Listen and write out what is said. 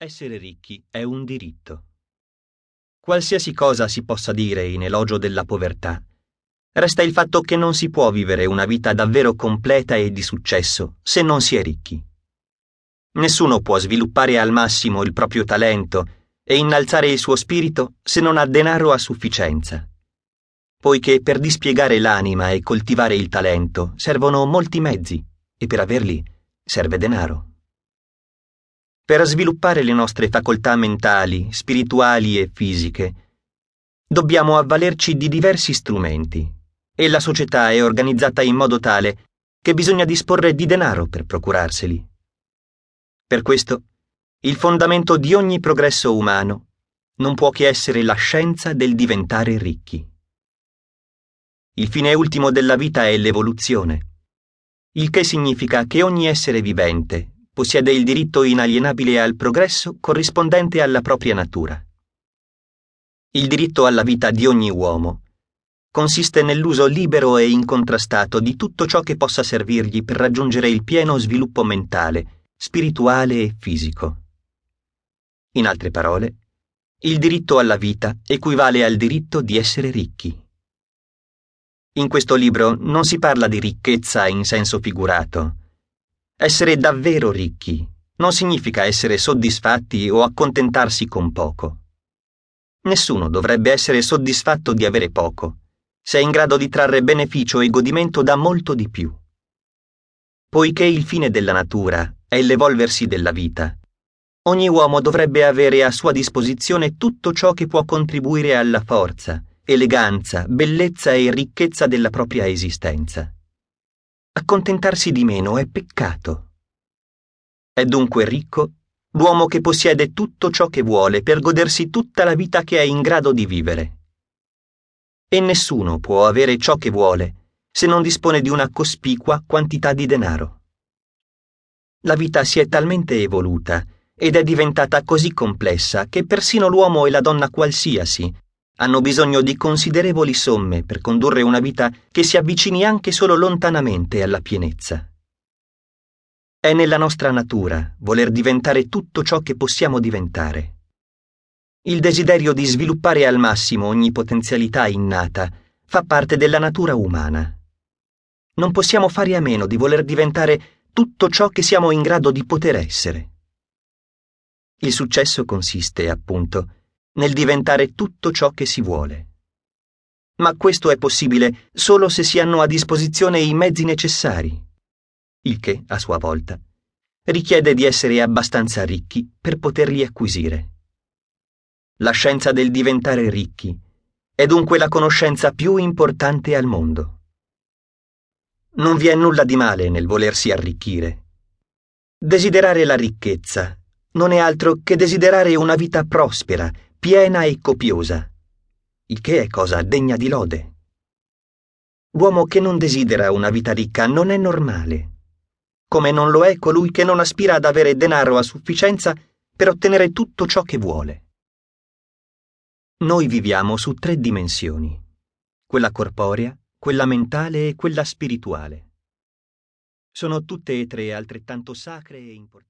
Essere ricchi è un diritto. Qualsiasi cosa si possa dire in elogio della povertà, resta il fatto che non si può vivere una vita davvero completa e di successo se non si è ricchi. Nessuno può sviluppare al massimo il proprio talento e innalzare il suo spirito se non ha denaro a sufficienza, poiché per dispiegare l'anima e coltivare il talento servono molti mezzi e per averli serve denaro. Per sviluppare le nostre facoltà mentali, spirituali e fisiche, dobbiamo avvalerci di diversi strumenti e la società è organizzata in modo tale che bisogna disporre di denaro per procurarseli. Per questo, il fondamento di ogni progresso umano non può che essere la scienza del diventare ricchi. Il fine ultimo della vita è l'evoluzione, il che significa che ogni essere vivente possiede il diritto inalienabile al progresso corrispondente alla propria natura. Il diritto alla vita di ogni uomo consiste nell'uso libero e incontrastato di tutto ciò che possa servirgli per raggiungere il pieno sviluppo mentale, spirituale e fisico. In altre parole, il diritto alla vita equivale al diritto di essere ricchi. In questo libro non si parla di ricchezza in senso figurato, essere davvero ricchi non significa essere soddisfatti o accontentarsi con poco. Nessuno dovrebbe essere soddisfatto di avere poco, se è in grado di trarre beneficio e godimento da molto di più. Poiché il fine della natura è l'evolversi della vita, ogni uomo dovrebbe avere a sua disposizione tutto ciò che può contribuire alla forza, eleganza, bellezza e ricchezza della propria esistenza. Accontentarsi di meno è peccato. È dunque ricco l'uomo che possiede tutto ciò che vuole per godersi tutta la vita che è in grado di vivere. E nessuno può avere ciò che vuole se non dispone di una cospicua quantità di denaro. La vita si è talmente evoluta ed è diventata così complessa che persino l'uomo e la donna qualsiasi hanno bisogno di considerevoli somme per condurre una vita che si avvicini anche solo lontanamente alla pienezza. È nella nostra natura voler diventare tutto ciò che possiamo diventare. Il desiderio di sviluppare al massimo ogni potenzialità innata fa parte della natura umana. Non possiamo fare a meno di voler diventare tutto ciò che siamo in grado di poter essere. Il successo consiste, appunto, nel diventare tutto ciò che si vuole. Ma questo è possibile solo se si hanno a disposizione i mezzi necessari, il che, a sua volta, richiede di essere abbastanza ricchi per poterli acquisire. La scienza del diventare ricchi è dunque la conoscenza più importante al mondo. Non vi è nulla di male nel volersi arricchire. Desiderare la ricchezza non è altro che desiderare una vita prospera, piena e copiosa, il che è cosa degna di lode. L'uomo che non desidera una vita ricca non è normale, come non lo è colui che non aspira ad avere denaro a sufficienza per ottenere tutto ciò che vuole. Noi viviamo su tre dimensioni, quella corporea, quella mentale e quella spirituale. Sono tutte e tre altrettanto sacre e importanti.